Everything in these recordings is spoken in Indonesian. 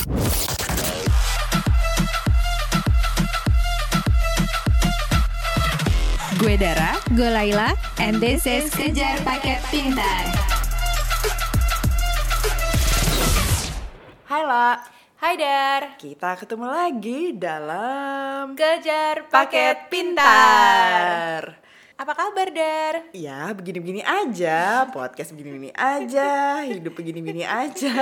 Gue Dara, gue Laila, and this is Kejar Paket Pintar. Hai La, Hai Dar, kita ketemu lagi dalam kejar Paket Pintar. Apa kabar Dar? Ya, begini-begini aja, podcast begini-begini aja, hidup begini-begini aja.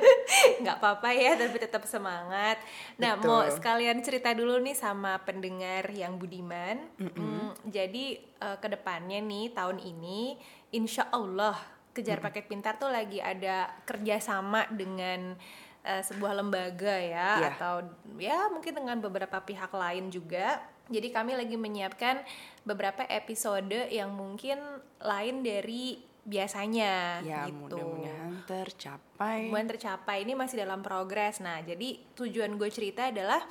Nggak apa-apa ya, tapi tetap semangat. Nah, Betul. mau sekalian cerita dulu nih sama pendengar yang budiman. Hmm, jadi eh, ke depannya nih tahun ini, insya Allah kejar paket pintar tuh lagi ada kerjasama dengan eh, sebuah lembaga ya, Iya. atau ya mungkin dengan beberapa pihak lain juga. Jadi kami lagi menyiapkan beberapa episode yang mungkin lain dari biasanya Ya, gitu. mudah-mudahan tercapai. Hubungan tercapai ini masih dalam progres. Nah, jadi tujuan gue cerita adalah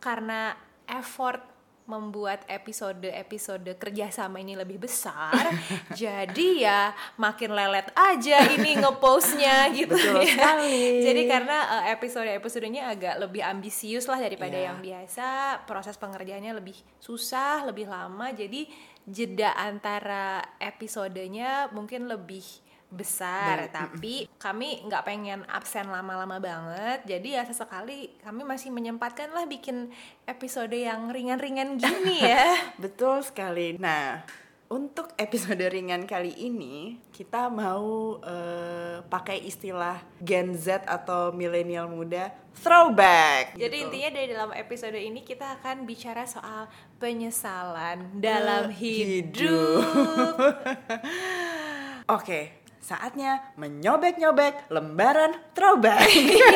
karena effort membuat episode-episode kerjasama ini lebih besar, jadi ya makin lelet aja ini ngepostnya gitu Betul ya. sekali. Jadi karena eh, episode-episodenya agak lebih ambisius lah daripada Iya. yang biasa, proses pengerjaannya lebih susah, lebih lama, jadi jeda antara episodenya mungkin lebih besar Baik, tapi kami nggak pengen absen lama-lama banget jadi ya sesekali kami masih menyempatkan lah bikin episode yang ringan-ringan gini ya Betul sekali. Nah, untuk episode ringan kali ini kita mau eh, pakai istilah Gen Z atau milenial muda throwback. jadi gitu. intinya dari dalam episode ini kita akan bicara soal penyesalan dalam Eh, hidup, Oke, saatnya menyobek-nyobek lembaran throwback.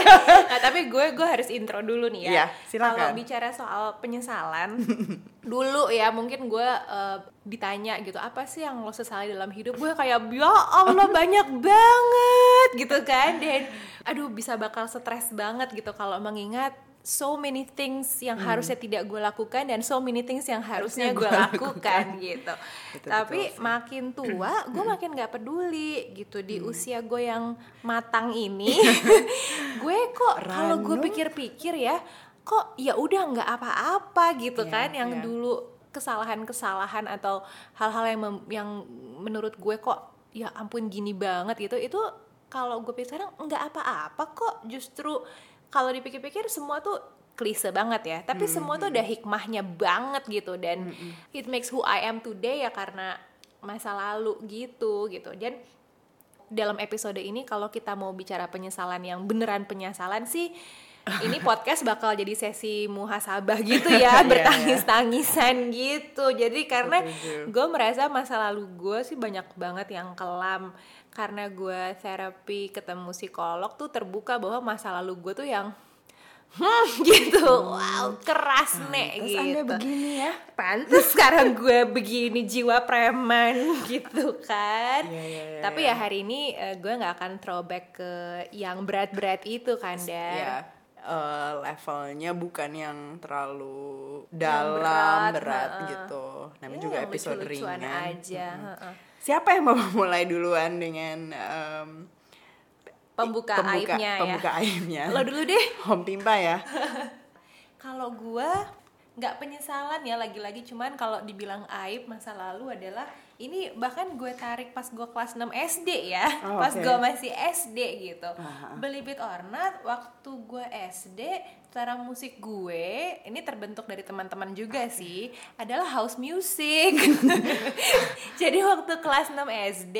nah tapi gue gue harus intro dulu nih ya. Iya, silakan. Kalau bicara soal penyesalan, dulu ya mungkin gue eh, ditanya gitu apa sih yang lo sesali dalam hidup gue kayak ya Allah banyak banget gitu kan dan aduh bisa bakal stres banget gitu kalau mengingat so many things yang Hmm. harusnya tidak gue lakukan dan so many things yang harusnya gue gua lakukan. gitu. Betul, Tapi betul makin tua gue makin nggak peduli gitu. Di usia gue yang matang ini gue kok kalau gue pikir-pikir ya kok ya udah nggak apa-apa gitu Iya, kan. Yang iya. dulu kesalahan-kesalahan atau hal-hal yang mem- yang menurut gue kok ya ampun gini banget gitu. Itu kalau gue pikir sekarang nggak apa-apa kok. Justru kalau dipikir-pikir semua tuh klise banget ya tapi semua tuh ada hikmahnya banget gitu dan it makes who I am today ya karena masa lalu gitu gitu. Dan dalam episode ini kalau kita mau bicara penyesalan yang beneran penyesalan sih ini podcast bakal jadi sesi muhasabah gitu ya Iya, bertangis-tangisan gitu. Jadi karena gue merasa masa lalu gue sih banyak banget yang kelam. Karena gue terapi ketemu psikolog tuh terbuka bahwa masa lalu gue tuh yang hmm gitu. Wow keras nek Terus gitu. Anda begini ya. pantes. sekarang gue begini jiwa preman gitu kan. Iya, iya, iya, tapi iya. ya hari ini eh, gue nggak akan throwback ke yang berat-berat itu kan Dar. Ya, eh, levelnya bukan yang terlalu Yang dalam, berat, berat, heeh. gitu. Namanya Ya, juga yang episode lucu-lucuan ringan. aja heeh. Siapa yang mau mulai duluan dengan em, pembuka, pembuka, aibnya pembuka ya aibnya? lo dulu deh Om Pimpa ya. kalau gue nggak penyesalan ya lagi-lagi cuman kalau dibilang aib masa lalu adalah ini bahkan gue tarik pas gue kelas 6 SD ya. Oh, pas oke. gue masih SD gitu. Believe it or not waktu gue SD cara musik gue ini terbentuk dari teman-teman juga sih adalah house music. Jadi waktu kelas 6 SD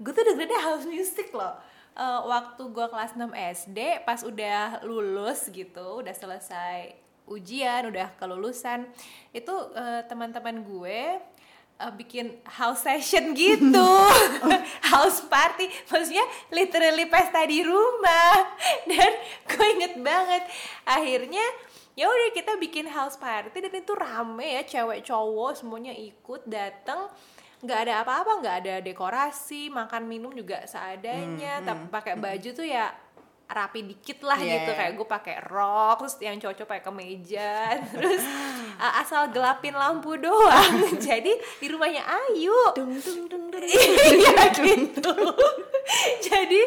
gue tuh dengerin house music loh. Eh, waktu gue kelas 6 SD pas udah lulus gitu udah selesai ujian udah kelulusan itu eh, teman-teman gue eh, bikin house session gitu. House party maksudnya literally pesta di rumah. Dan gue inget banget akhirnya ya udah kita bikin house party dan itu rame ya cewek cowok semuanya ikut datang nggak ada apa-apa nggak ada dekorasi makan minum juga seadanya tapi pakai baju tuh ya rapi dikit lah Yeah. gitu. kayak gue pakai rok terus yang cocok pakai kemeja terus uh, asal gelapin lampu doang. Jadi di rumahnya Ayu. Dung dung dung dung. iya gitu. Jadi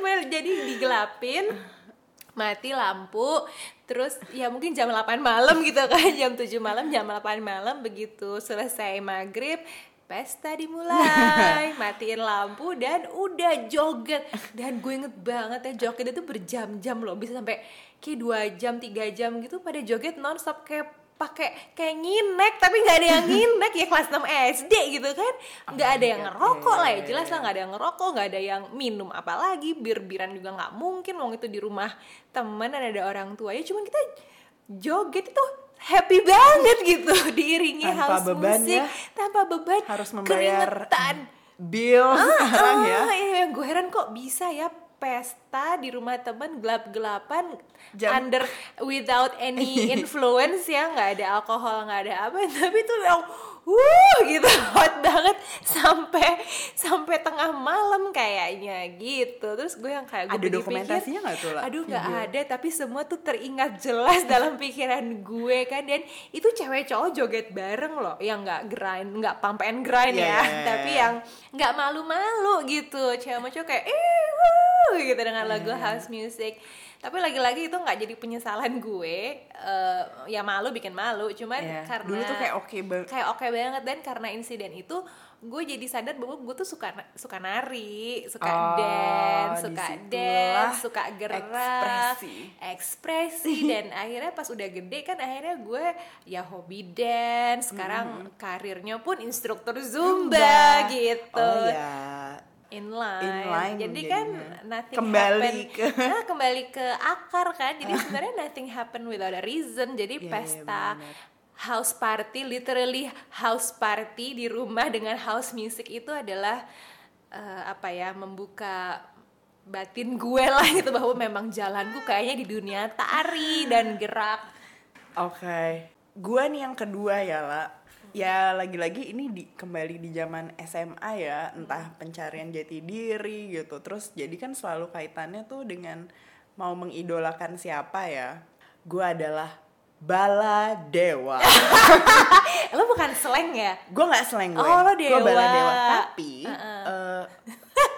well, jadi digelapin mati lampu terus ya mungkin jam 8 malam gitu kan. Jam 7 malam jam 8 malam begitu selesai maghrib pesta dimulai. Matiin lampu dan udah joget. Dan gue inget banget ya joget itu berjam-jam loh. Bisa sampai kayak dua jam tiga jam gitu pada joget nonstop. Kayak pakai kayak nginek tapi nggak ada yang nginek. Ya kelas 6 SD gitu kan. Nggak ada yang ngerokok lah ya. jelas lah nggak ada yang ngerokok nggak ada yang minum apalagi. Bir-biran juga nggak mungkin wong itu di rumah temen dan ada orang tuanya. Cuman kita joget itu happy banget gitu. Diiringi Tanpa house beban musik ya. tanpa beban Harus membayar keringetan. bill sekarang ya. ah, iya, gue heran kok bisa ya pesta di rumah temen gelap-gelapan Jam- under without any influence ya. Nggak ada alkohol nggak ada apa. Tapi tuh yang wuh gitu. Hot banget. Sampai sampai tengah malam kayaknya gitu. Terus gue yang kayak gue Ada dokumentasinya nggak tuh, lah? aduh nggak ada. Tapi semua tuh teringat jelas dalam pikiran gue kan. Dan itu cewek cowok joget bareng loh yang nggak grind nggak pump and grind Iya, ya. iya, iya, tapi iya. yang nggak malu-malu gitu. Cewek sama cowok kayak eh wuh, gitu dengan lagu Iya. house music tapi lagi-lagi itu nggak jadi penyesalan gue Eh, ya malu bikin malu. Cuman Iya. karena dulu tuh kayak oke banget kayak oke banget. Dan karena insiden itu gue jadi sadar bahwa gue tuh suka suka nari suka Oh, dance suka dance suka gerak ekspresi. ekspresi. Dan akhirnya pas udah gede kan akhirnya gue ya hobi dance. Sekarang karirnya pun instruktur zumba. Gitu oh ya inline. Inline Jadi kan nothing Kembali happen. ke- Nah, kembali ke akar kan. Jadi sebenarnya nothing happen without a reason. Jadi Iya, iya, pesta benar. house party literally house party di rumah dengan house music itu adalah eh, apa ya membuka batin gue lah gitu bahwa memang jalanku kayaknya di dunia tari dan gerak. Oke, gua nih yang kedua ya lah. Ya lagi-lagi ini di, kembali di zaman SMA ya, entah pencarian jati diri gitu. Terus jadi kan selalu kaitannya tuh dengan mau mengidolakan siapa ya. Gua adalah Bala Dewa. Lo bukan slang ya? gue nggak slang gue. Oh, lo Gua Dewa. Bala Dewa. Tapi eh,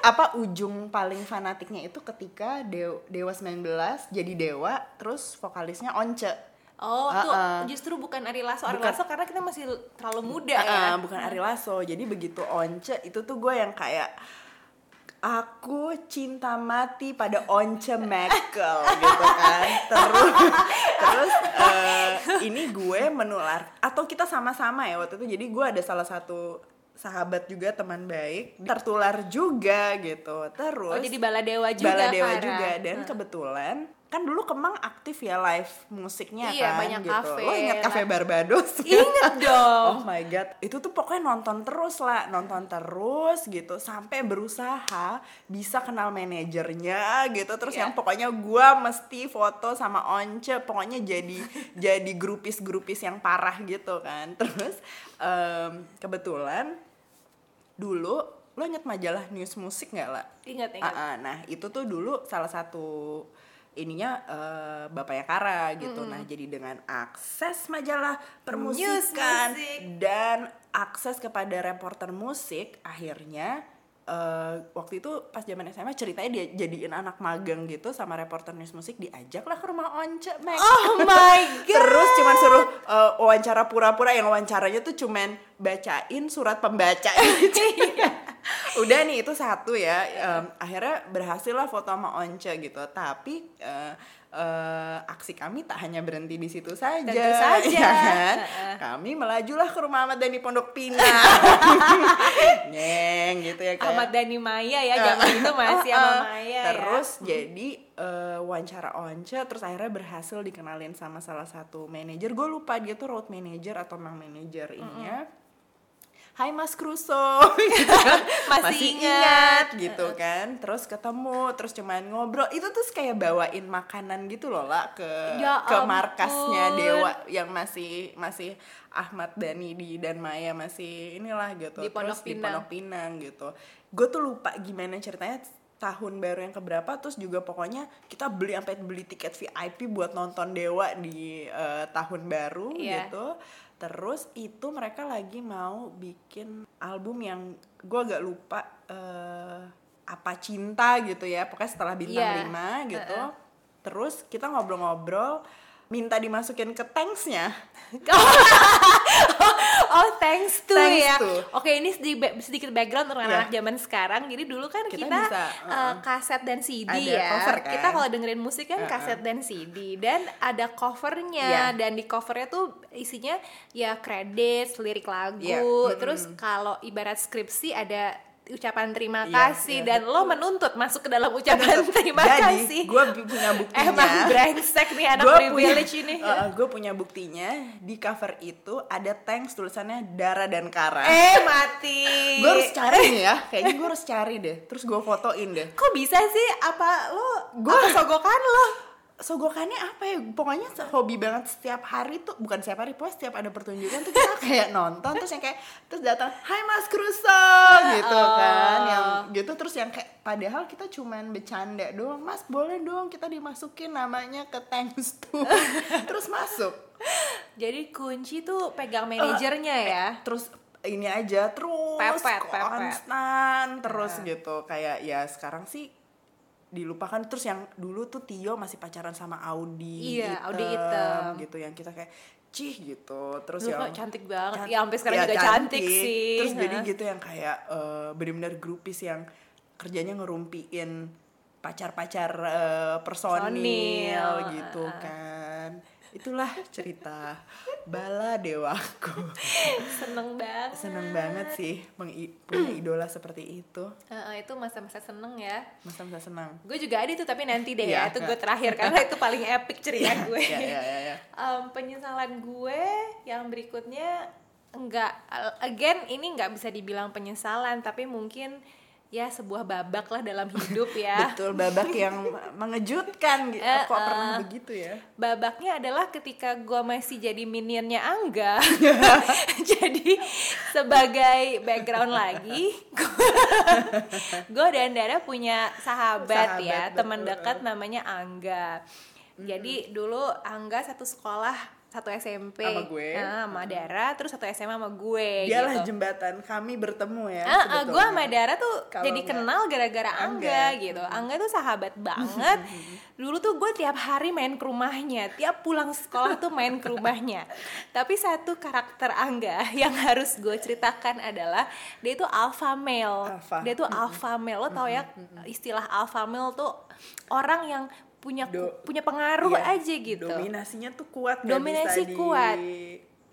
apa ujung paling fanatiknya itu ketika Dewa, Dewa 19 jadi Dewa, terus vokalisnya Once. Oh, tuh Uh-uh. justru bukan Ari Lasso. Ari Bukan. Lasso karena kita masih terlalu muda Ah, ya. ah, bukan Ari Lasso. Jadi begitu Once itu tuh gue yang kayak aku cinta mati pada Once Mekel gitu kan. Terus terus eh, ini gue menular atau kita sama-sama ya waktu itu. Jadi gue ada salah satu sahabat juga teman baik tertular juga gitu. Terus Oh, jadi Bala Dewa juga, Bala Dewa Farah. juga dan kebetulan kan dulu Kemang aktif ya live musiknya Iya, kan banyak gitu. kafe Lo ingat kafe. Barbados? Ingat dong. Oh my god, itu tuh pokoknya nonton terus lah, nonton terus gitu sampai berusaha bisa kenal manajernya gitu. Terus Iya. yang pokoknya gua mesti foto sama Once, pokoknya jadi jadi grupis-grupis yang parah gitu kan. Terus em, kebetulan dulu lo inget majalah News Musik nggak lah? Ingat, ingat. Ah, ah, nah itu tuh dulu salah satu ininya eh, bapaknya Kara gitu. Nah jadi dengan akses majalah permusikan Musik. dan akses kepada reporter musik, akhirnya eh, waktu itu pas zaman SMA ceritanya dia jadiin anak magang gitu sama reporter news musik diajaklah ke rumah Once Mac. Oh my god. Terus cuman suruh eh, wawancara pura-pura yang wawancaranya tuh cuman bacain surat pembaca gitu. Udah nih itu satu ya. Em, akhirnya berhasil lah foto sama Once gitu. Tapi eh, eh, aksi kami tak hanya berhenti di situ saja. Tentu saja. ya kan? Heeh. Kami melajulah ke rumah Ahmad Dhani Pondok Pinang. Neng gitu ya kan. Ahmad Dhani Maya ya zaman itu masih sama Uh-uh. Maya ya. Terus jadi eh, wawancara Once terus akhirnya berhasil dikenalin sama salah satu manajer. Gue lupa dia tuh road manager atau mang manager ininya. Hai Mas Kruso. Masih ingat. gitu kan. Terus ketemu terus cuman ngobrol. Itu tuh kayak bawain makanan gitu loh lah ke Ya ke ampun. markasnya Dewa yang masih masih Ahmad Dhani di dan Maya masih inilah gitu. Di Pondok terus di. Pondok Pinang gitu. Gue tuh lupa gimana ceritanya tahun baru yang keberapa. Terus juga pokoknya kita beli sampai beli tiket VIP buat nonton Dewa di eh, tahun baru Iya. gitu terus itu mereka lagi mau bikin album yang gue agak lupa eh, apa cinta gitu ya pokoknya setelah bintang Iya. 5 gitu Heeh. terus kita ngobrol-ngobrol minta dimasukin ke tanksnya oh thanks to Thanks ya to. oke ini sedikit, sedikit background untuk Iya. anak-anak zaman sekarang jadi dulu kan kita, Kita bisa, uh, kaset dan CD Ada ya cover, kan? kita kalau dengerin musik kan Uh-uh. kaset dan CD dan ada covernya Iya. dan di covernya tuh isinya ya kredit lirik lagu Iya, mm-mm. terus kalau ibarat skripsi ada ucapan terima Iya, kasih iya, dan lo menuntut masuk ke dalam ucapan terima Jadi, kasih gue punya buktinya. emang brengsek nih anak Gua privilege punya, ini gue punya buktinya di cover itu ada thanks tulisannya Dara dan Kara. eh mati gue harus cari nih ya, kayaknya gue harus cari deh. Terus gue fotoin deh. Kok bisa sih? Apa lo? Gua- apa sogokan lo? Sogokannya apa ya? Pokoknya hobi banget setiap hari tuh, bukan setiap hari, pokoknya setiap ada pertunjukan tuh kita kayak nonton terus yang kayak terus datang, Hai Mas Kruso gitu kan, Oh. yang gitu terus yang kayak padahal kita cuman bercanda doang, Mas boleh dong kita dimasukin namanya ke thanks tuh, terus masuk. Jadi kunci tuh pegang manajernya ya. terus ini aja terus Pepet, pepet. konstan terus gitu kayak ya sekarang sih dilupakan terus yang dulu tuh Tio masih pacaran sama Audi Iya, Audi hitam. gitu yang kita kayak cih gitu terus yang cantik banget. can- Ya sampai sekarang ya, juga cantik, sih. terus jadi Hah. gitu yang kayak eh, bener-bener grupis yang kerjanya ngerumpiin pacar-pacar eh, personil Personil, gitu kan itulah cerita bala dewaku seneng banget. seneng banget sih punya idola seperti itu Heeh, itu masa-masa seneng ya. masa-masa senang Gue juga ada tuh tapi nanti deh Iya, ya. Itu gue terakhir karena itu paling epic cerita gue. ya ya ya, ya. Em, penyesalan gue yang berikutnya enggak again ini nggak bisa dibilang penyesalan tapi mungkin ya sebuah babak lah dalam hidup ya. betul babak yang mengejutkan gitu. Eh, kok eh. pernah begitu ya? Babaknya adalah ketika gue masih jadi minionnya Angga. Jadi sebagai background lagi gue dan Dara punya sahabat, Sahabat, ya teman dekat namanya Angga. Jadi dulu Angga satu sekolah satu SMP Sama gue. Nah, sama Dara terus satu SMA sama gue dialah gitu. jembatan kami bertemu ya Ah, ah, gue sama. Dara tuh Kalau jadi kenal gara-gara Angga, Angga. gitu. Angga tuh sahabat banget. Dulu tuh gue tiap hari main ke rumahnya, tiap pulang sekolah tuh main ke rumahnya. Tapi satu karakter Angga yang harus gue ceritakan adalah dia tuh alpha male. Alpha. Dia tuh alpha male. Lo tau ya istilah alpha male tuh orang yang punya Do- punya pengaruh Iya, aja gitu. dominasinya tuh kuat Dominasi bisa kuat.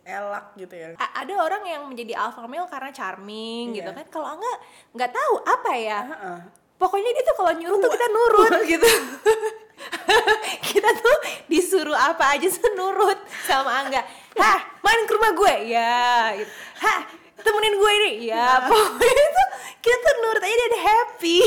elak gitu ya A- ada orang yang menjadi alpha male karena charming gitu Iya. kan kalau enggak nggak tahu apa ya Heeh. pokoknya dia tuh kalau nyuruh tuh kita nurut gitu kita tuh disuruh apa aja tuh nurut sama Angga hah main ke rumah gue ya gitu. hah temenin gue ini ya pokoknya tuh kita tuh nurut aja dan happy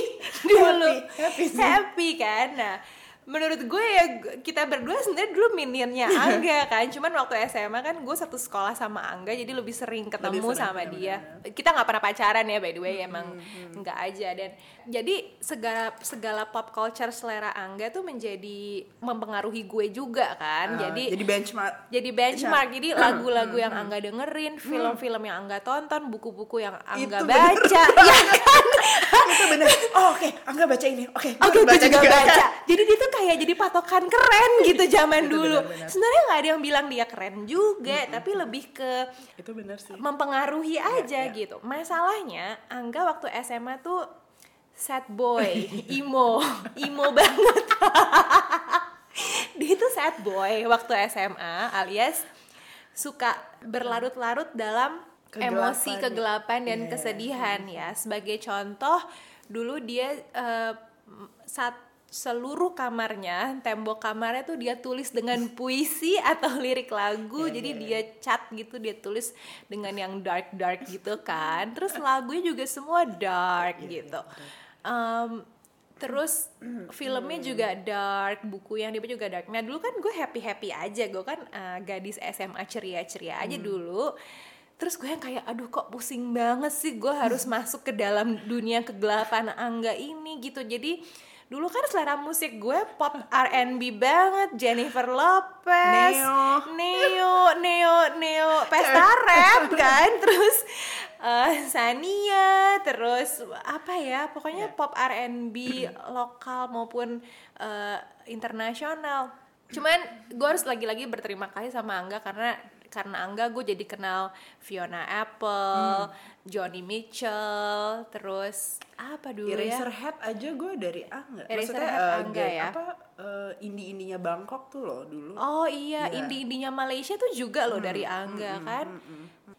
dulu Happy, happy sih. happy kan nah menurut gue ya kita berdua sebenarnya dulu minionnya Angga kan. Cuman waktu SMA kan gue satu sekolah sama Angga jadi lebih sering ketemu sering, sama benar, dia. benar. kita nggak pernah pacaran ya by the way emang nggak aja. Dan jadi segala segala pop culture selera Angga tuh menjadi mempengaruhi gue juga kan. Ah, jadi jadi benchmark. jadi benchmark. Jadi lagu-lagu yang Angga dengerin film-film yang Angga tonton buku-buku yang Angga Itu baca. ya kan? Itu bener. Oh oke. Angga baca ini. Oke gua Oke, harus gue juga juga. baca. Jadi dia tuh kayak jadi patokan keren gitu zaman dulu. Sebenarnya nggak ada yang bilang dia keren juga, tapi lebih ke itu bener sih. mempengaruhi aja iya. gitu. Masalahnya Angga waktu SMA tuh sad boy, emo, emo banget. dia tuh sad boy waktu SMA alias suka berlarut-larut dalam emosi Kegelapan. kegelapan dan Iya. kesedihan ya. Sebagai contoh, dulu dia eh, saat seluruh kamarnya, tembok kamarnya tuh dia tulis dengan puisi atau lirik lagu. Iya, Jadi iya, dia cat gitu, dia tulis dengan yang dark dark gitu kan. Terus lagunya juga semua dark Iya, gitu. Em, terus filmnya juga dark, buku yang dia baca juga dark. Nah dulu kan gue happy happy aja, gue kan eh, gadis SMA ceria ceria aja dulu. Terus gue yang kayak aduh kok pusing banget sih gue harus masuk ke dalam dunia kegelapan Angga ini gitu. Jadi dulu kan selera musik gue pop R&B banget, Jennifer Lopez, Neo. Neo, Neo, Neo, pesta rap kan, terus eh, Sania terus apa ya pokoknya pop R&B lokal maupun eh, internasional. Cuman gue harus lagi-lagi berterima kasih sama Angga karena karena Angga gue jadi kenal Fiona Apple, Johnny Mitchell, terus apa dulu ya? Eraserhead aja gue dari Angga. Maksudnya, eh, Angga ya? Apa eh, indie-indinya Bangkok tuh loh dulu. Oh iya, Iya. indie-indinya Malaysia tuh juga loh dari Hmm, Angga kan.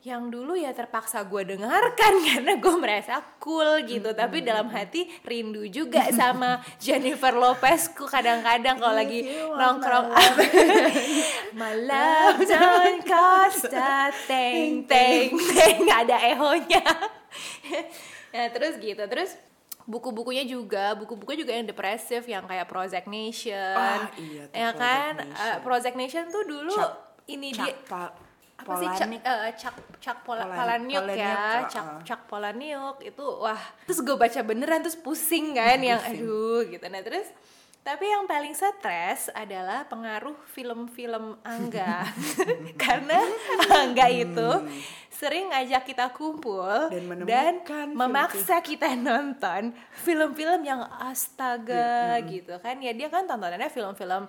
Yang dulu ya terpaksa gue dengarkan karena gue merasa cool gitu. Hmm, Tapi dalam hati rindu juga sama Jennifer Lopezku kadang-kadang kalau lagi nongkrong. my My love don't cost a thing, thing, thing. Nggak ada ehonya. nah terus gitu, terus buku-bukunya juga, buku-buku juga yang depresif, yang kayak Project Nation, Ah, iya ya Project kan? Nation. Eh, Project Nation tuh dulu Chuck- ini Chuck dia Pa- apa sih Chuck, Palahniuk. eh, Chuck, Chuck Pola, Polan- Palahniuk ya? Palahniuk, Chuck, uh-uh. Chuck Palahniuk itu wah terus gue baca beneran terus pusing kan yang aduh gitu. Nah terus tapi yang paling stres adalah pengaruh film-film Angga. Karena Angga itu sering ngajak kita kumpul Dan dan memaksa kita nonton film-film yang astaga gitu kan. Ya dia kan tontonannya film-film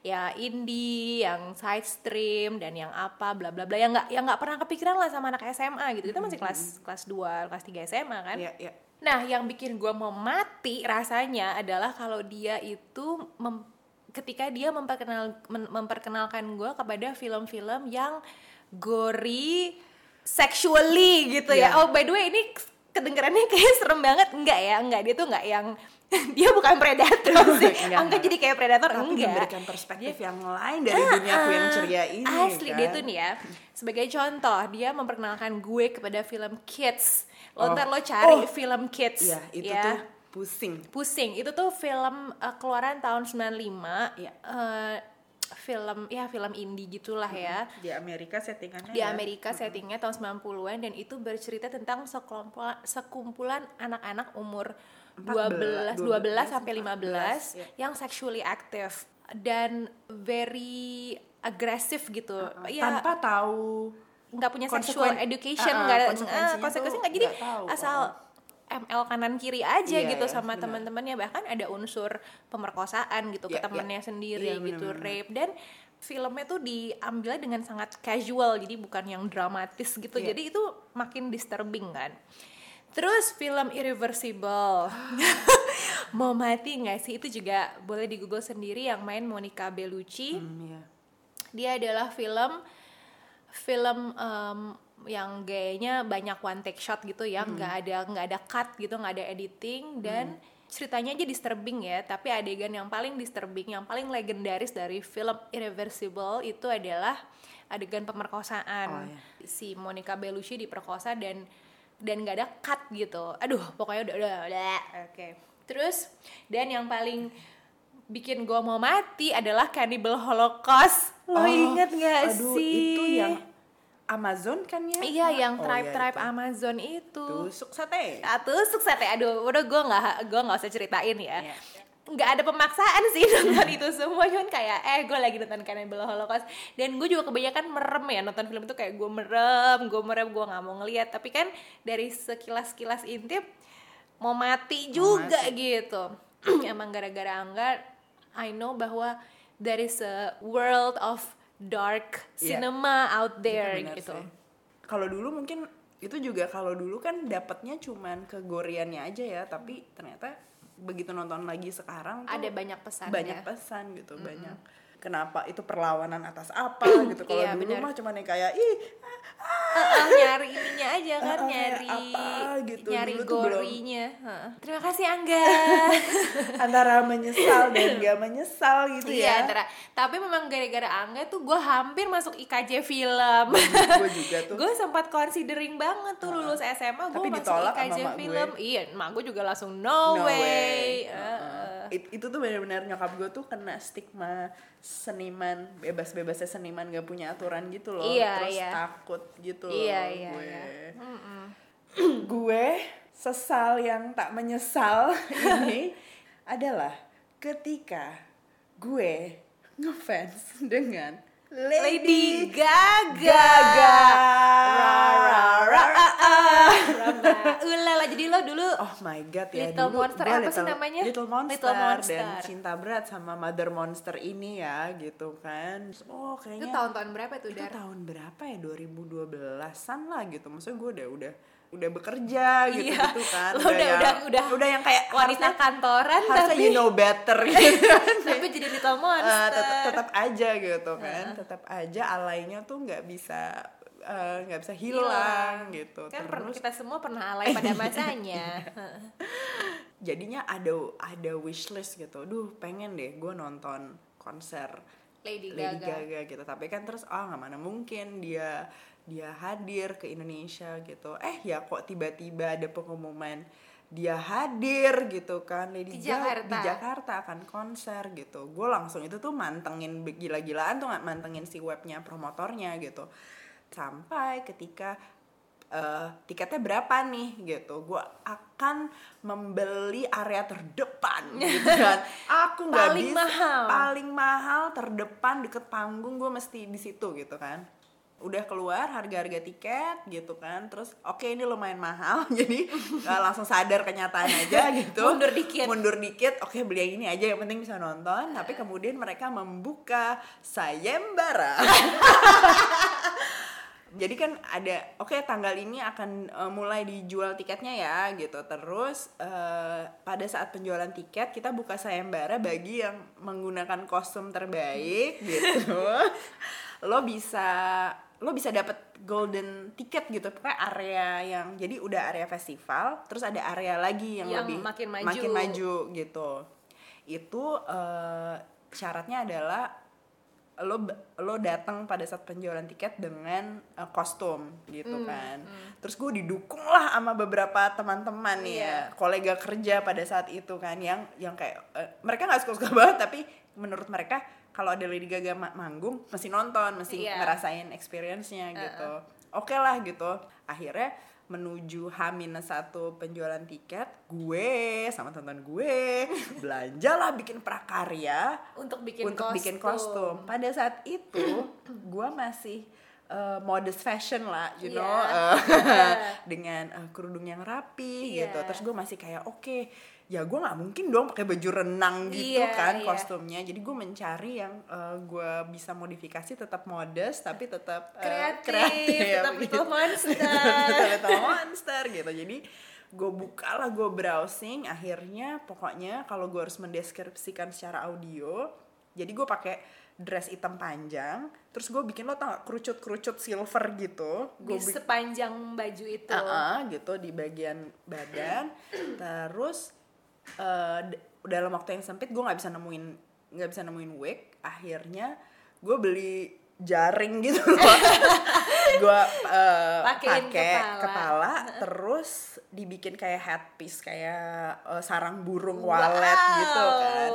ya indie yang side stream dan yang apa bla bla bla yang nggak yang nggak pernah kepikiran lah sama anak SMA gitu kita masih kelas kelas 2 kelas 3 SMA kan Iya, iya. Nah, yang bikin gue mau mati rasanya adalah kalau dia itu mem- ketika dia memperkenal mem- memperkenalkan gue kepada film-film yang gory sexually gitu ya. Iya. Oh, by the way ini kedengarannya kayak serem banget enggak ya? Enggak, dia tuh enggak yang dia bukan predator sih. Enggak, Angga jadi kayak predator Tapi enggak. memberikan perspektif yang lain dari dunia aku yang ceria ini. Asli kan? dia tuh nih ya. Sebagai contoh, dia memperkenalkan gue kepada film kids. Lo Oh. ntar lo cari Oh. film kids. Iya, itu ya. tuh pusing. Pusing. Itu tuh film uh, keluaran tahun 95. Iya. Eh, film ya film indie gitulah ya. Di Amerika settingannya Di ya. Amerika settingnya tahun 90-an dan itu bercerita tentang sekumpulan sekumpulan anak-anak umur 12 14, 12 sampai 15 ya. yang sexually active dan very agresif gitu. ya Tanpa tahu nggak punya sexual education nggak ada konsekuensinya ah, konsekuensi nggak jadi tahu. asal ML kanan kiri aja Iya, gitu iya, sama teman-temannya bahkan ada unsur pemerkosaan gitu ke Iya, iya. sendiri Iya, gitu benar-benar. rape dan filmnya tuh diambil dengan sangat casual jadi bukan yang dramatis gitu Iya. jadi itu makin disturbing kan terus film Irreversible. Mau mati nggak sih? Itu juga boleh di Google sendiri yang main Monica Bellucci. Hmm, iya. dia adalah film film em, yang gayanya banyak one take shot gitu ya. Nggak ada nggak ada cut gitu nggak ada editing. Dan ceritanya aja disturbing ya. Tapi adegan yang paling disturbing yang paling legendaris dari film Irreversible itu adalah adegan pemerkosaan. Oh, iya. si Monica Bellucci diperkosa dan dan nggak ada cut gitu aduh pokoknya udah udah, udah. oke terus dan yang paling bikin gua mau mati adalah Cannibal Holocaust lo Oh, inget nggak aduh, sih itu yang Amazon kan ya? iya yang Oh, tribe-tribe iya, itu. Amazon itu Tusuk sate. Ah, tusuk sate aduh udah gue nggak gue nggak usah ceritain ya Iya. Nggak ada pemaksaan sih nonton itu semua. Cuman kayak eh gue lagi nonton Cannibal Holocaust. Dan gue juga kebanyakan merem ya nonton film itu kayak gue merem gue merem gue nggak mau ngeliat. Tapi kan dari sekilas kilas intip mau mati juga gitu. Emang gara-gara angga I know bahwa there is a world of dark Iya. cinema out there gitu. Kalau dulu mungkin itu juga kalau dulu kan dapatnya cuman kegoriannya aja ya, tapi ternyata begitu nonton lagi sekarang tuh ada banyak pesan banyak ya. pesan gitu, banyak kenapa itu perlawanan atas apa gitu. Kalau Iya, dulu benar. mah cuman yang kayak ih Heeh, nyari ininya aja kan Heeh, kayak nyari apa gitu. nyari Dulu belum- gorinya Heeh. terima kasih Angga antara menyesal dan gak menyesal gitu iya ya. antara tapi memang gara-gara Angga tuh gue hampir masuk IKJ film gue juga tuh. gue sempat considering banget tuh lulus SMA gue masuk ditolak IKJ mak gue. film iya mak gue juga langsung no, No way, way. Heeh. It- itu tuh benar-benar nyokap gue tuh kena stigma seniman bebas-bebasnya seniman gak punya aturan gitu loh Iya, terus iya. takut gitu Iya, loh iya, gue iya. gue sesal yang tak menyesal ini adalah ketika gue ngefans dengan Lady Gaga. Gaga. Ra, ra, ra. Rama. Ulala, jadi lo dulu Oh my god ya Little dulu Monster, apa sih namanya? Little Monster, Little Monster. dan cinta berat sama Mother Monster ini ya gitu kan. Oh itu kayaknya tahun-tahun berapa tuh itu Dar? tahun berapa ya 2012-an lah gitu. Maksudnya gue udah udah udah bekerja gitu Iya. gitu kan. Lo udah- yang, udah- udah udah yang kayak Wanita kantoran harusnya tapi you know better gitu. tapi jadi Little Eh, Monster. tetap tetap aja gitu kan. Tetap aja alainya tuh nggak bisa eh, nggak bisa hilang, gitu. Kan Terus kita semua pernah alay pada masanya. jadinya ada ada wishlist gitu duh pengen deh gue nonton konser Lady Lady Gaga. Gaga gitu tapi kan terus ah nggak mana mungkin dia dia hadir ke Indonesia gitu. Eh ya kok tiba-tiba ada pengumuman dia hadir gitu kan. Lady Di Gaga Jakarta. di Jakarta. Akan konser gitu. Gue langsung itu tuh mantengin gila-gilaan tuh mantengin si webnya promotornya gitu. Sampai ketika eh, tiketnya berapa nih gitu. Gue akan membeli area terdepan gitu kan. Aku nggak Paling bisa mahal. paling mahal terdepan deket panggung gue mesti di situ gitu kan udah keluar harga-harga tiket gitu kan. Terus oke ini lumayan mahal jadi eh, langsung sadar kenyataan aja gitu. Mundur dikit. mundur dikit oke beli yang ini aja yang penting bisa nonton. Tapi kemudian mereka membuka sayembara. Jadi kan ada oke tanggal ini akan eh, mulai dijual tiketnya ya gitu. Terus eh, pada saat penjualan tiket kita buka sayembara bagi yang menggunakan kostum terbaik gitu. Lo bisa lo bisa dapat golden ticket gitu pokoknya area yang jadi udah area festival terus ada area lagi yang, Yang lebih makin maju. makin maju gitu itu eh, syaratnya adalah lo lo datang pada saat penjualan tiket dengan eh, kostum gitu Hmm, kan terus gue didukung lah sama beberapa teman-teman Iya. ya kolega kerja pada saat itu kan yang yang kayak eh, mereka nggak suka-suka banget tapi menurut mereka kalau ada Lady Gaga ma- manggung mesti nonton mesti Iya. ngerasain experience-nya gitu oke lah gitu akhirnya menuju Hamin satu penjualan tiket gue sama teman gue belanja lah bikin prakarya Untuk bikin untuk kostum. bikin kostum pada saat itu gue masih uh, modest fashion lah you know Iya. uh, dengan uh, kerudung yang rapi Iya. gitu terus gue masih kayak oke ya gue nggak mungkin dong pakai baju renang gitu Iya, kan iya. kostumnya. Jadi gue mencari yang uh, gue bisa modifikasi tetap modest tapi tetap uh, Kreatif, tetap Little Monster. Tetap Little Monster gitu. Jadi gue buka lah gue browsing. Akhirnya pokoknya kalau gue harus mendeskripsikan secara audio jadi gue pakai dress hitam panjang. Terus gue bikin lo tau gak kerucut-kerucut silver gitu. Di gue bikin sepanjang baju itu. Ah, ah, gitu di bagian badan. Terus d- dalam waktu yang sempit gue nggak bisa nemuin nggak bisa nemuin wig. Akhirnya gue beli jaring gitu gue uh, pakai kepala. kepala terus dibikin kayak headpiece kayak eh, sarang burung walet gitu kan.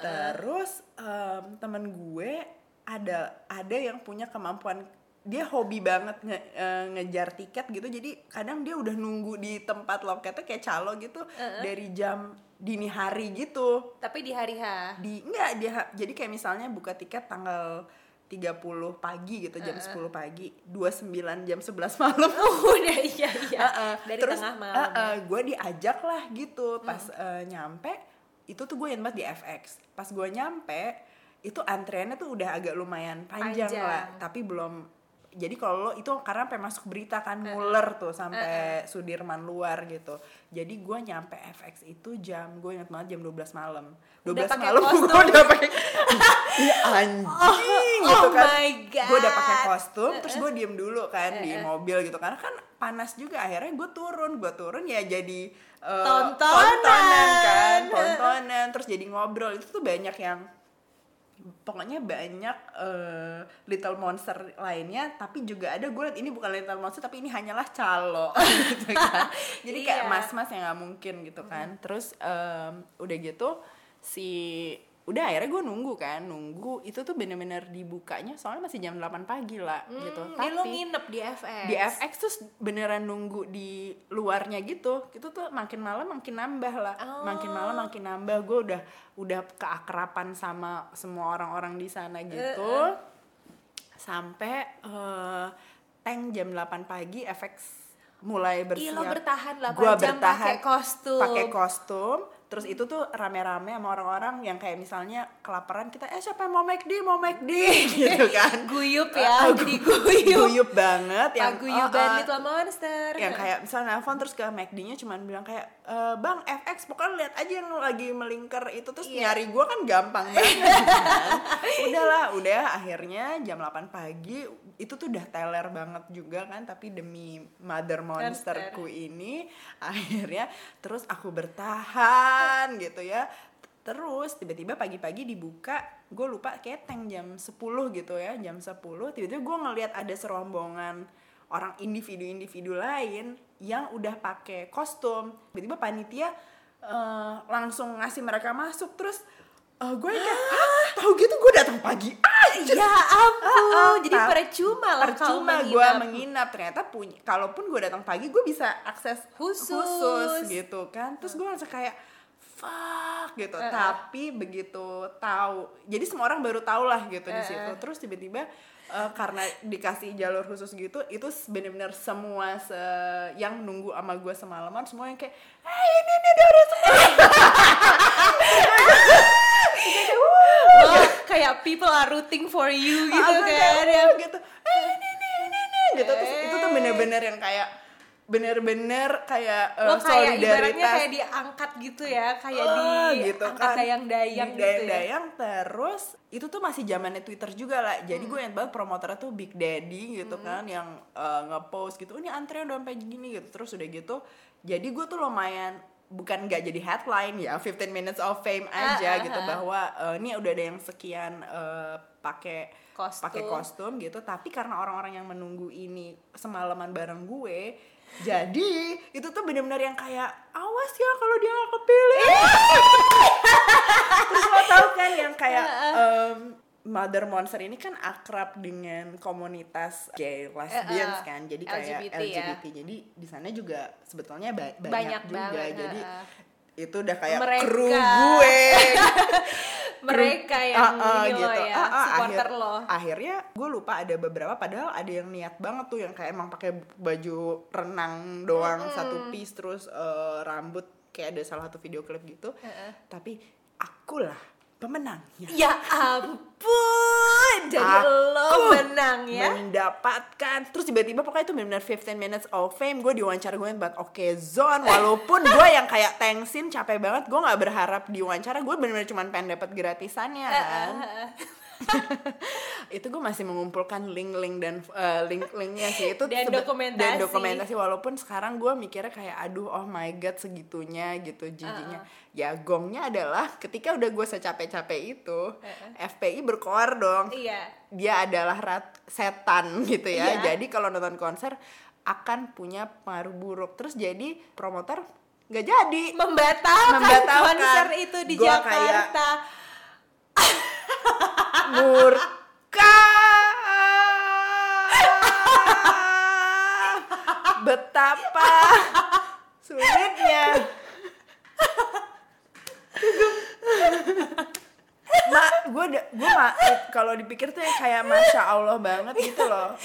Terus em, temen gue ada ada yang punya kemampuan dia hobi banget nge- eh, ngejar tiket gitu. Jadi kadang dia udah nunggu di tempat loketnya kayak calo gitu. Dari jam dini hari gitu Tapi di hari H. di enggak dia jadi kayak misalnya buka tiket tanggal 30 pagi gitu jam 10 pagi 29 jam 11 malam Oh, udah iya iya. Heeh. Dari Terus, tengah malam. ya. gue diajak lah gitu pas eh, nyampe itu tuh gue yang banget di FX pas gue nyampe itu antreannya tuh udah agak lumayan panjang, Panjang. lah tapi belum jadi kalau lo itu karena sampai masuk berita kan nguler tuh sampai Sudirman luar gitu. Jadi gue nyampe FX itu jam gue inget banget jam 12 malam. 12 Udah malam gue kostum. udah pakai Iya anjing gitu oh kan. my God. gue udah pakai kostum terus gue diem dulu kan di mobil gitu. Karena kan panas juga akhirnya gue turun. Gue turun ya jadi eh, Tontonan. tontonan kan tontonan. Terus jadi ngobrol. Itu tuh banyak yang pokoknya banyak eh, little monster lainnya tapi juga ada gue liat ini bukan little monster tapi ini hanyalah calo. Gitu kan. Jadi kayak Iya. mas-mas yang nggak mungkin gitu kan. Terus em, udah gitu si udah akhirnya gue nunggu kan nunggu itu tuh bener-bener dibukanya soalnya masih jam 8 pagi lah gitu Hmm, lo tapi nginep di FX. di FX terus beneran nunggu di luarnya gitu itu tuh makin malam makin nambah lah Oh. makin malam makin nambah gue udah udah keakrapan sama semua orang-orang di sana gitu sampai eh, tank jam 8 pagi FX mulai bersiap. Lo bertahan 8 Gua jam bertahan pakai kostum. Pakai kostum. Terus itu tuh rame-rame sama orang-orang yang kayak misalnya kelaparan kita, eh siapa yang mau McD, mau McD gitu kan. Guyup ya, jadi gu- guyup. Guyup banget yang Paguyuban ah, ah, Little Monster. yang kayak misalnya nelfon terus ke McD-nya cuman bilang kayak e, bang FX pokoknya lihat aja yang lagi melingkar itu. Terus Iya. nyari gua kan gampang banget. Udahlah udah akhirnya jam 8 pagi itu tuh udah teler banget juga kan tapi demi mother monsterku ini akhirnya terus aku bertahan gitu ya. Terus tiba-tiba pagi-pagi dibuka gue lupa kayak tank jam 10 gitu ya jam 10 tiba-tiba gue ngelihat ada serombongan orang individu-individu lain yang udah pakai kostum. Tiba-tiba panitia eh, langsung ngasih mereka masuk terus eh, gue kayak "Hah, tahu gitu gue datang pagi aja. Ya ampun, Ah, ah, jadi tapi percuma lah percuma gue menginap. menginap. Ternyata punya kalaupun gue datang pagi gue bisa akses Khusus. gitu kan. Terus gue langsung kayak fuck gitu. Eh, eh. tapi begitu tahu jadi semua orang baru tahu lah gitu di Eh, situ. Terus tiba-tiba eh, karena dikasih jalur khusus gitu itu bener-bener semua se yang nunggu sama gue semalaman semua yang kayak eh ini sembuh." Oh, kayak people are rooting for you gitu kan. ya. Gitu eh ini nih ini nih gitu terus itu tuh bener-bener yang kayak bener-bener kayak eh, Lo kayak ibaratnya solidaritas kayak diangkat gitu ya, kayak Ah, di gitu kan. dayang-dayang gitu ya. dayang-dayang terus itu tuh masih zamannya Twitter juga lah jadi Hmm. gue yang banget promotornya tuh Big Daddy gitu kan yang eh, nge-post gitu ini antrian udah sampai gini gitu terus udah gitu jadi gue tuh lumayan bukan nggak jadi headline ya 15 minutes of fame aja Ah, ah, gitu ah. bahwa eh, ini udah ada yang sekian pakai Kostum. pakai kostum gitu tapi karena orang-orang yang menunggu ini semalaman bareng gue jadi itu tuh bener-bener yang kayak awas ya kalau dia nggak kepilih. Terus lo tau kan yang kayak em, Mother Monster ini kan akrab dengan komunitas gay lesbians Eh, eh, kan. Jadi kayak LGBT LGBT, ya. jadi di sana juga sebetulnya ba- banyak, Banyak juga. banget, jadi eh, itu udah kayak Mereka. kru gue Mereka yang Ah, ah, ini lo ya, Ah, ah, supporter akhir- lo. Akhirnya gue lupa ada beberapa padahal ada yang niat banget tuh yang kayak emang pakai baju renang doang satu piece terus eh, rambut kayak ada salah satu video klip gitu. Tapi akulah pemenangnya. Ya ampun, jadi lo menang ya. mendapatkan. Terus tiba-tiba pokoknya itu benar-benar 15 minutes of fame. Gue diwawancara gue buat oke zone walaupun gue yang kayak thanksin capek banget gue nggak berharap diwawancara. Gue benar-benar cuma pengen dapat gratisannya kan itu gue masih mengumpulkan link-link dan eh, link-linknya sih itu Dan dokumentasi. dan dokumentasi walaupun sekarang gue mikirnya kayak aduh oh my god segitunya gitu jijinya ya gongnya adalah ketika udah gue secapek-capek itu FPI berkoar dong Iya. dia adalah rat setan gitu ya. Iya. Jadi kalau nonton konser akan punya pengaruh buruk. Terus jadi promotor nggak jadi. Membatalkan, Membatalkan. konser itu di Gua kayak- Jakarta. Murka. Betapa sulitnya. Ma, gue gue ma, kalau dipikir tuh ya kayak masya Allah banget gitu loh.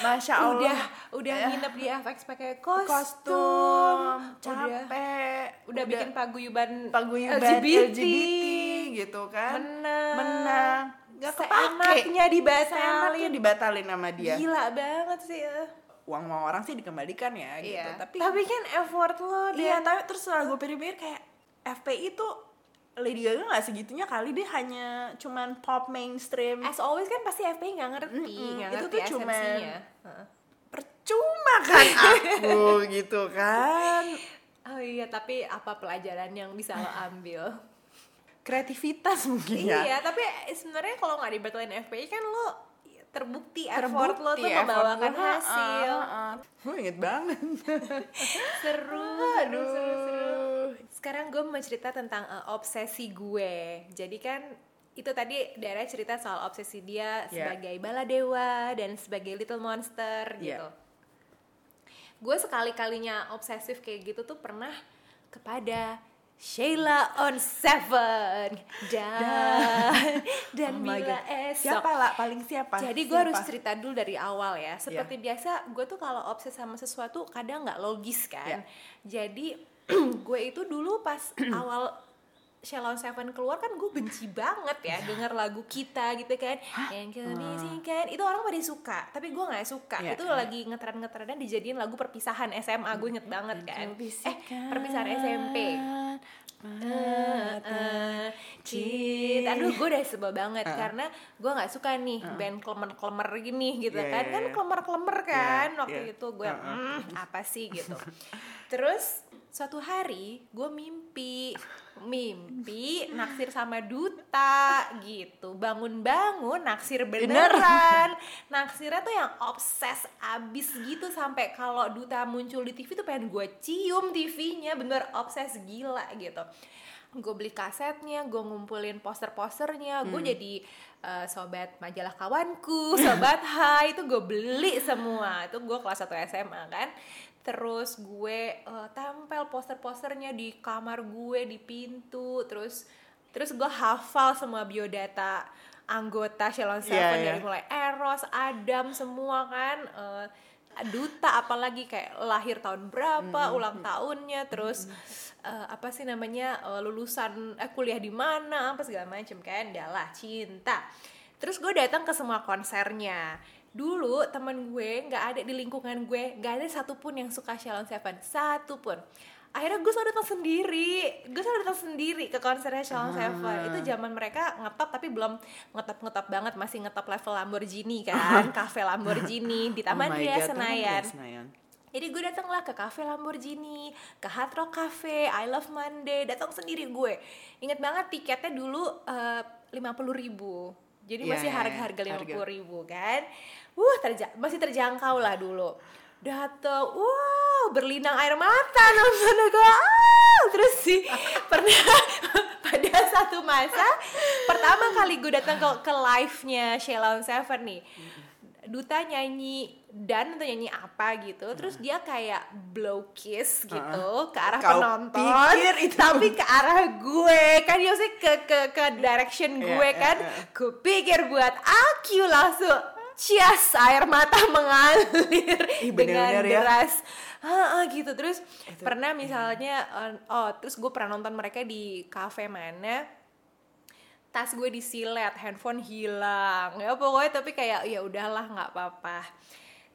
Masya Allah. Udah udah Ya. nginep di FX pakai kostum. kostum, Udah- capek, Udah, bikin paguyuban paguyuban LGBT. LGBT, gitu kan. Menang. Menang. Gak kepake. Seenaknya dibatalin. Dibatalin sama dia. Gila banget sih. ya. Uang uang orang sih dikembalikan ya gitu. Iya. Tapi Tapi kan effort lo iya, dan tapi terus setelah gue pikir-pikir kayak FPI tuh Lady Gaga gak segitunya kali dia hanya cuman pop mainstream as always kan pasti FPI nggak ngerti, Mm-mm. nggak Itu ngerti tuh cuman- esensinya. Heeh. percuma kan aku gitu kan Oh iya, tapi apa pelajaran yang bisa lo ambil? Kreativitas mungkin ya Iya, tapi sebenarnya kalau nggak dibatalin FPI kan lo terbukti, effort lo tuh Terbukti effort membawakan ha, hasil. ha, ha. gue inget banget Seru, aduh seru, seru. Sekarang gue mau cerita tentang eh, obsesi gue. Jadi kan itu tadi Dara cerita soal obsesi dia Yeah. sebagai baladewa dan sebagai little monster Yeah. gitu. Gue sekali-kalinya obsesif kayak gitu tuh pernah kepada Sheila on seven. Dan dan Oh God. esok. Siapa lah paling siapa? jadi gue harus cerita dulu dari awal ya. Seperti biasa, gue tuh kalau obses sama sesuatu kadang nggak logis kan. Jadi gue itu dulu pas awal Shalom Seven keluar kan gue benci banget ya denger lagu kita gitu kan. Yang kan itu orang pada suka tapi gue nggak suka. Iya, itu iya. lagi ngetren ngetrennya dijadiin lagu perpisahan SMA gue inget banget kan. Eh perpisahan SMP Cit, aduh gue udah sebel banget karena gue nggak suka nih band klemer-klemer gini gitu Iya, kan. iya, kan iya. klemer-klemer kan Iya, waktu iya. itu. Gue "Hmm, apa sih? gitu. Terus suatu hari gue mimpi mimpi naksir sama duta gitu. Bangun-bangun naksir beneran. Naksirnya tuh yang obses abis gitu sampai kalau duta muncul di TV tuh pengen gue cium TV-nya bener obses gila gitu. Gue beli kasetnya, gue ngumpulin poster-posternya, gue jadi eh, sobat majalah kawanku, sobat hai. Itu gue beli semua, itu gue kelas 1 SMA kan, terus gue eh, tempel poster-posternya di kamar gue di pintu, terus terus gue hafal semua biodata anggota Shalom Seven Iya, iya. dari mulai Eros, Adam semua kan. eh, duta apalagi kayak lahir tahun berapa, ulang tahunnya, terus eh, apa sih namanya eh, lulusan eh, kuliah di mana, apa segala macem kan, adalah cinta. Terus gue datang ke semua konsernya. Dulu temen gue nggak ada di lingkungan gue, nggak ada satupun yang suka Shalom Seven, satupun. Akhirnya gue selalu datang sendiri, gue selalu datang sendiri ke konsernya Shalom Seven. Itu zaman mereka ngetop tapi belum ngetop-ngetop banget, masih ngetop level Lamborghini kan, cafe Lamborghini di Taman Oh God, Taman Senayan. Ria Senayan. Jadi gue datanglah ke cafe Lamborghini, ke Hard Rock Cafe, I Love Monday, datang sendiri gue. Ingat banget tiketnya dulu lima puluh ribu. Jadi Iya, masih iya, harga-harga iya. lima puluh ribu kan. Wuh, terja masih terjangkau lah dulu. Datang, wow, berlinang air mata nonton aku. Ah, terus sih pernah pada satu masa pertama kali gue datang ke ke live-nya Sheila on Seven nih. Duta nyanyi dan atau nyanyi apa gitu terus dia kayak blow kiss gitu ke arah Kau penonton. pikir itu- tapi ke arah gue. Kan dia sih ke ke ke direction Iya, gue iya, kan. iya. gue pikir buat aku langsung cias air mata mengalir Ih, dengan ya. deras. Ah, ah, gitu. Terus pernah misalnya eh, oh terus gue pernah nonton mereka di cafe mana tas gue disilet, handphone hilang, ya pokoknya tapi kayak ya udahlah nggak apa-apa.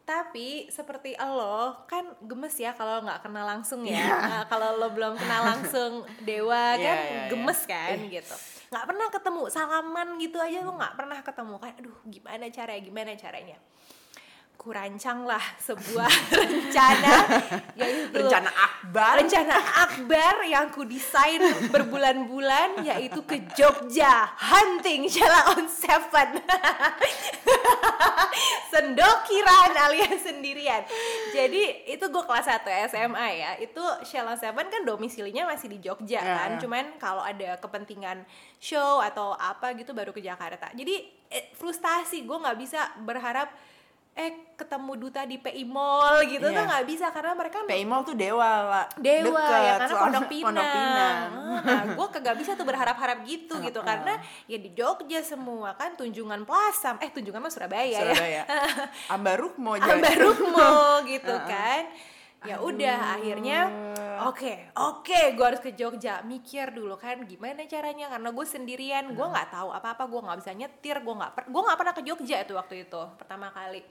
Tapi seperti lo kan gemes ya kalau nggak kenal langsung ya. Nah, kalau lo belum kenal langsung Dewa Iya, kan iya, iya. gemes kan gitu. Nggak pernah ketemu salaman gitu aja lo nggak pernah ketemu kan. Aduh gimana caranya gimana caranya. Kurancanglah sebuah rencana yaitu Rencana akbar. rencana akbar yang ku desain berbulan-bulan yaitu ke Jogja hunting Sheila on Seven. Sendokiran alias sendirian. Jadi itu gue kelas 1 SMA ya. Itu Sheila on Seven kan domisilinya masih di Jogja Ya, kan. Cuman kalau ada kepentingan show atau apa gitu baru ke Jakarta. Jadi eh, frustasi. Gue nggak bisa berharap eh ketemu duta di PI Mall gitu Iya. tuh nggak bisa karena mereka PI Mall tuh dewa lah. Dewa Deket, ya karena Pondok Pinang. Pondok Pinang. Nah, gue kagak bisa tuh berharap-harap gitu gitu Uh-uh. karena ya di Jogja semua kan Tunjungan Plaza. Eh Tunjungan mah Surabaya, ya. Surabaya. Ambarukmo jadi. Ambarukmo gitu kan. Ya udah akhirnya oke oke gue harus ke Jogja. Mikir dulu kan gimana caranya? Karena gue sendirian gue nggak tahu apa apa gue nggak bisa nyetir gue nggak gue nggak pernah ke Jogja itu waktu itu pertama kali.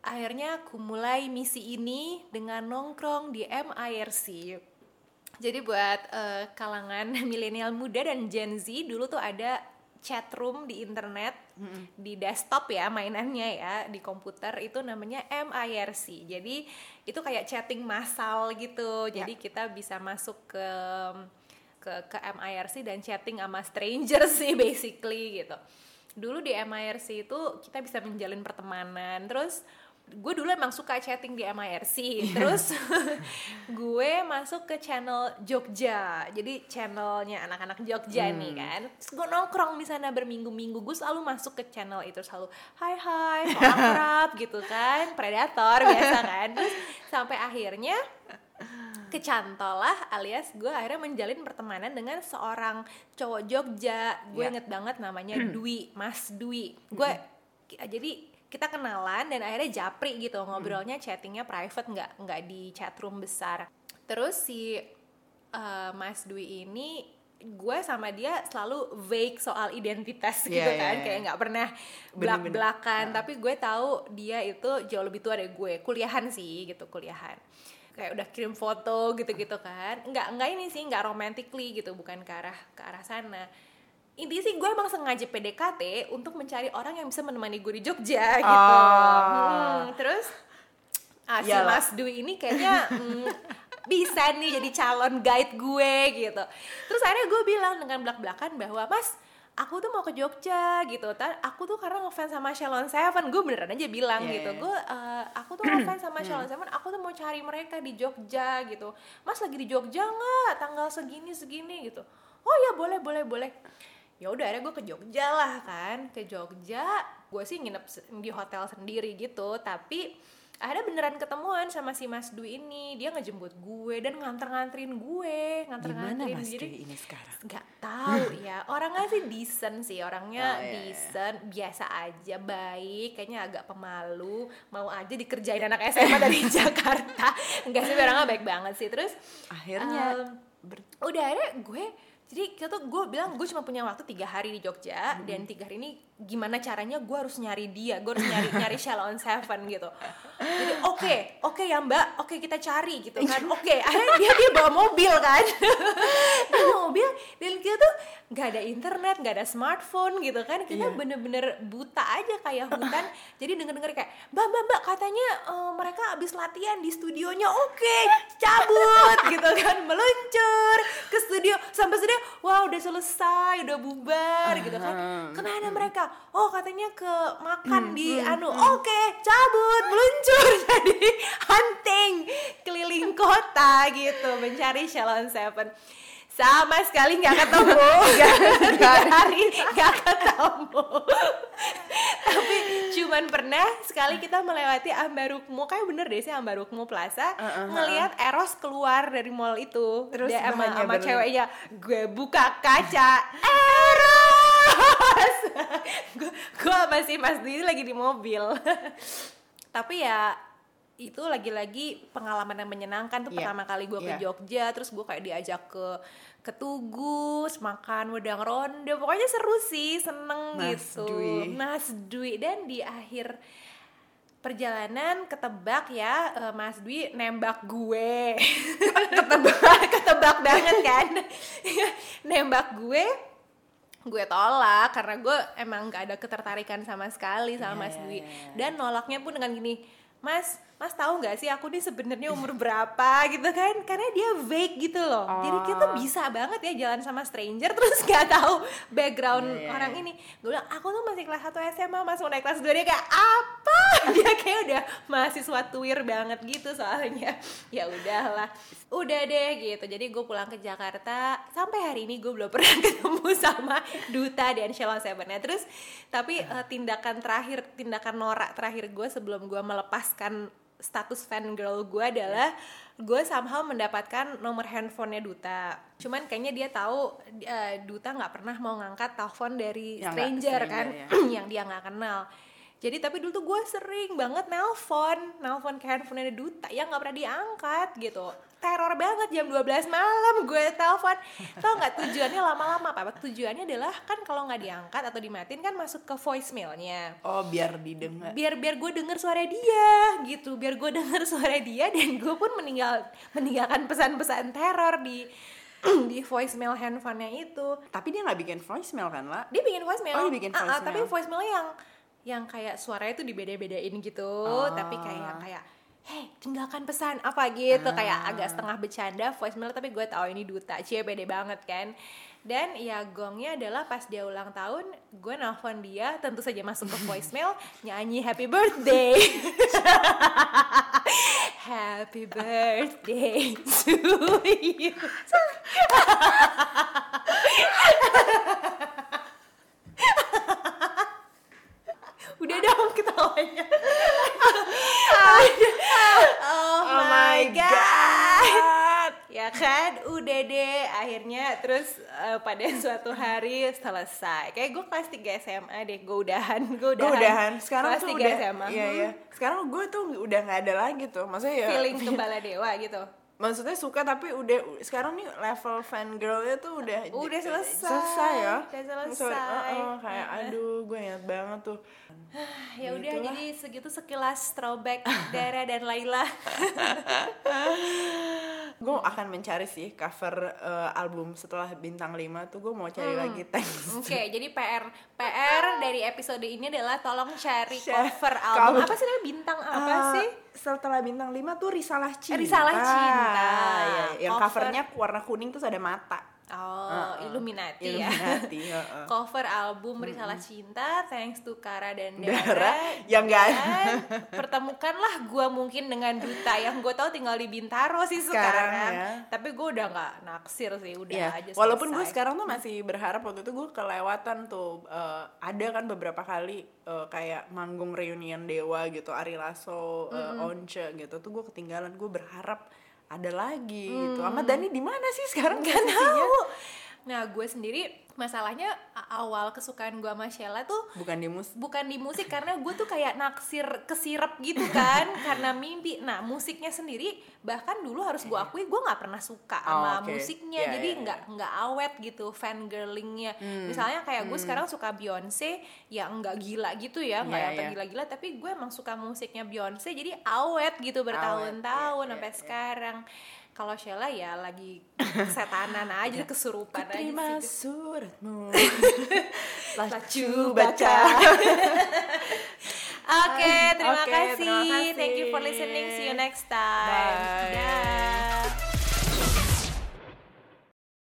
Akhirnya aku mulai misi ini dengan nongkrong di MIRC jadi buat eh, kalangan milenial muda dan Gen Z dulu tuh ada chat room di internet di desktop ya mainannya ya di komputer itu namanya MIRC. Jadi itu kayak chatting massal gitu. Jadi kita bisa masuk ke ke ke MIRC dan chatting sama stranger sih basically gitu. Dulu di MIRC itu kita bisa menjalin pertemanan. Terus gue dulu emang suka chatting di MIRC terus gue masuk ke channel Jogja. Jadi channelnya anak-anak Jogja nih kan. Terus gue nongkrong di sana berminggu-minggu. Gue selalu masuk ke channel itu selalu hai hai akrab? gitu kan. Predator biasa kan. Terus sampai akhirnya kecantol lah alias gue akhirnya menjalin pertemanan dengan seorang cowok Jogja. Gue Ya. inget banget namanya Dwi Mas Dwi. Gue jadi kita kenalan dan akhirnya japri gitu ngobrolnya chattingnya private nggak nggak di chat room besar. Terus si eh, Mas Dwi ini gue sama dia selalu vague soal identitas Iya, gitu iya, kan iya. kayak nggak pernah Bener-bener. belak-belakan. Tapi gue tahu dia itu jauh lebih tua dari gue kuliahan sih gitu kuliahan. Kayak udah kirim foto gitu-gitu kan. Nggak nggak ini sih nggak romantically gitu bukan ke arah ke arah sana intinya sih gue emang sengaja PDKT untuk mencari orang yang bisa menemani gue di Jogja gitu. Oh. Hmm, terus ah, si. Mas Dwi ini kayaknya mm, bisa nih jadi calon guide gue gitu. Terus akhirnya gue bilang dengan belak-belakan bahwa Mas aku tuh mau ke Jogja gitu. Tar, aku tuh karena ngefans sama Shalon Seven gue beneran aja bilang Iya, gitu gue eh, aku tuh ngefans sama Shalon Seven aku tuh mau cari mereka di Jogja gitu. Mas lagi di Jogja nggak? Tanggal segini segini gitu. Oh ya boleh boleh boleh ya udah akhirnya gue ke Jogja lah kan. Ke Jogja gue sih nginep di hotel sendiri gitu. Tapi akhirnya beneran ketemuan sama si Mas Dwi ini. Dia ngejemput gue dan nganter-nganterin gue nganter-nganterin. Mas jadi Dwi ini sekarang? nggak tahu ya. Orangnya sih decent sih orangnya Oh, iya, iya. decent biasa aja baik kayaknya agak pemalu. Mau aja dikerjain anak SMA dari Jakarta. Enggak sih orangnya baik banget sih. Terus Akhirnya ber- udah akhirnya gue jadi kita tuh gue bilang gue cuma punya waktu tiga hari di Jogja dan tiga hari ini gimana caranya gue harus nyari dia gue harus nyari nyari Shalon Seven gitu. Jadi oke oke ya mbak. Oke kita cari gitu kan. Oke akhirnya dia dia bawa mobil kan. Dia bawa mobil dan kita tuh nggak ada internet nggak ada smartphone gitu kan. Kita Iya. bener-bener buta aja kayak hutan. Jadi denger-denger kayak mbak mbak mbak katanya eh, mereka abis latihan di studionya. Oke cabut gitu kan. Meluncur ke studio. Sampai studio wah udah selesai udah bubar gitu kan. Ke mana mereka oh katanya ke makan di anu oke cabut meluncur jadi hunting keliling kota gitu mencari Shalon Seven. Sama sekali nggak ketemu. Tiga hari nggak ketemu. Tapi cuman pernah sekali kita melewati Ambarukmo kayak bener deh sih Ambarukmo Plaza. Ngelihat Eros keluar dari mall itu. Terus dia sama, sama ceweknya gue buka kaca. Eros gue gue masih Mas Dwi lagi di mobil. Tapi ya itu lagi-lagi pengalaman yang menyenangkan tuh Iya, pertama kali gue ke iya. Jogja terus gue kayak diajak ke ke Tugus makan wedang ronde. Pokoknya seru sih seneng Mas gitu. Dwi. Mas Dwi. Dan di akhir perjalanan ketebak ya eh, Mas Dwi nembak gue. Ketebak? Ketebak banget kan? Nembak gue gue tolak karena gue emang gak ada ketertarikan sama sekali sama Iya, Mas iya, Dwi iya, iya. dan nolaknya pun dengan gini Mas Mas tahu nggak sih aku nih sebenarnya umur berapa? Gitu kan. Karena dia vague gitu loh. Jadi kita Oh. bisa banget ya jalan sama stranger terus nggak tahu background Iya, iya, orang ini. Gue bilang aku tuh masih kelas 1 SMA mas mau naik kelas 2 dia kayak apa? Dia kayak udah mahasiswa tuir banget gitu soalnya. Ya udahlah. Udah deh gitu. Jadi gue pulang ke Jakarta. Sampai hari ini gue belum pernah ketemu sama Duta dan Sheila Seven. Nah, terus tapi eh, tindakan terakhir tindakan norak terakhir gue sebelum gue melepaskan status fangirl gue adalah gue somehow mendapatkan nomor handphonenya Duta cuman kayaknya dia tahu eh, Duta nggak pernah mau ngangkat telepon dari Yang stranger, stranger, kan ya. yang dia nggak kenal jadi tapi dulu tuh gue sering banget nelpon nelpon ke handphonenya Duta yang nggak pernah diangkat gitu. Teror banget jam 12 malam gue telepon. Tau nggak tujuannya lama-lama apa? Tujuannya adalah kan kalau nggak diangkat atau dimatiin kan masuk ke voicemailnya. Oh biar didengar. biar biar gue denger suara dia gitu. Biar gue denger suara dia dan gue pun meninggal meninggalkan pesan-pesan teror di di voicemail handphonenya itu. Tapi dia nggak bikin voicemail kan lah? dia bikin voicemail. Oh, dia bikin Ah, ah, voicemail. tapi voicemailnya yang yang kayak suaranya tuh dibeda-bedain gitu Oh. tapi kayak kayak hey tinggalkan pesan apa gitu kayak Ah. agak setengah bercanda voicemail tapi gue tahu ini duta cie pede banget kan dan ya gongnya adalah pas dia ulang tahun gue nelfon dia tentu saja masuk ke voicemail nyanyi happy birthday happy birthday to you udah dong ketawanya oh, my my god. Kan? Udah deh. Akhirnya terus eh, pada suatu hari selesai. Kayak gue kelas 3 SMA deh. Gue udahan gue gue udahan, udahan. Sekarang kelas tuh 3 udah SMA iya Hmm, iya sekarang gue tuh udah nggak ada lagi tuh. Maksudnya ya feeling kembala dewa gitu maksudnya suka tapi udah sekarang nih level fangirlnya tuh udah Udah selesai. selesai ya Udah selesai. So, uh-uh, kayak aduh gue ingat banget tuh ya udah jadi segitu sekilas throwback Dara dan Laila gue akan mencari sih cover uh, album setelah bintang 5 tuh gue mau cari Hmm. lagi thanks Oke, jadi PR PR dari episode ini adalah tolong cari Share cover album. Apa sih namanya bintang apa Uh, sih? Setelah bintang 5 tuh Risalah Cinta Risalah Cinta. Iya, yang Cover. covernya warna kuning terus ada mata Oh, Illuminati, ya. Illuminati heeh. Cover album Risalah Cinta thanks to Kara dan Dara, Dara. yang nggak- Dan pertemukanlah gua mungkin dengan duta yang gue tahu tinggal di Bintaro sih sekarang. Sekarang, ya. Tapi gue udah nggak naksir sih, udah Iya, aja walaupun gue selesai. sekarang tuh masih berharap waktu itu gue kelewatan tuh eh, ada kan beberapa kali eh, kayak manggung reunian Dewa gitu, Ari Lasso, eh, Once gitu tuh gue ketinggalan. Gue berharap ada lagi gitu. Ahmad Dhani di mana sih sekarang? Gak tahu. Nah, gue sendiri masalahnya awal kesukaan gue sama Sheila tuh Bukan di mus. bukan di musik karena gue tuh kayak naksir kesirep gitu kan karena mimpi. Nah, musiknya sendiri bahkan dulu harus gue akui gue nggak pernah suka Oh, sama oke. musiknya. Iya, jadi iya, nggak nggak awet gitu fangirlingnya. Misalnya kayak gue sekarang suka Beyonce, ya nggak gila gitu ya, nggak Iya, yang iya. tergila-gila tapi gue emang suka musiknya Beyonce jadi awet gitu bertahun-tahun iya, sampai iya. sekarang. Kalau Sheila ya lagi setanan aja kesurupan aja Terima suratmu. Lacu baca. Oke, terima, kasih. terima kasih. Thank you for listening. See you next time. Bye. Dah.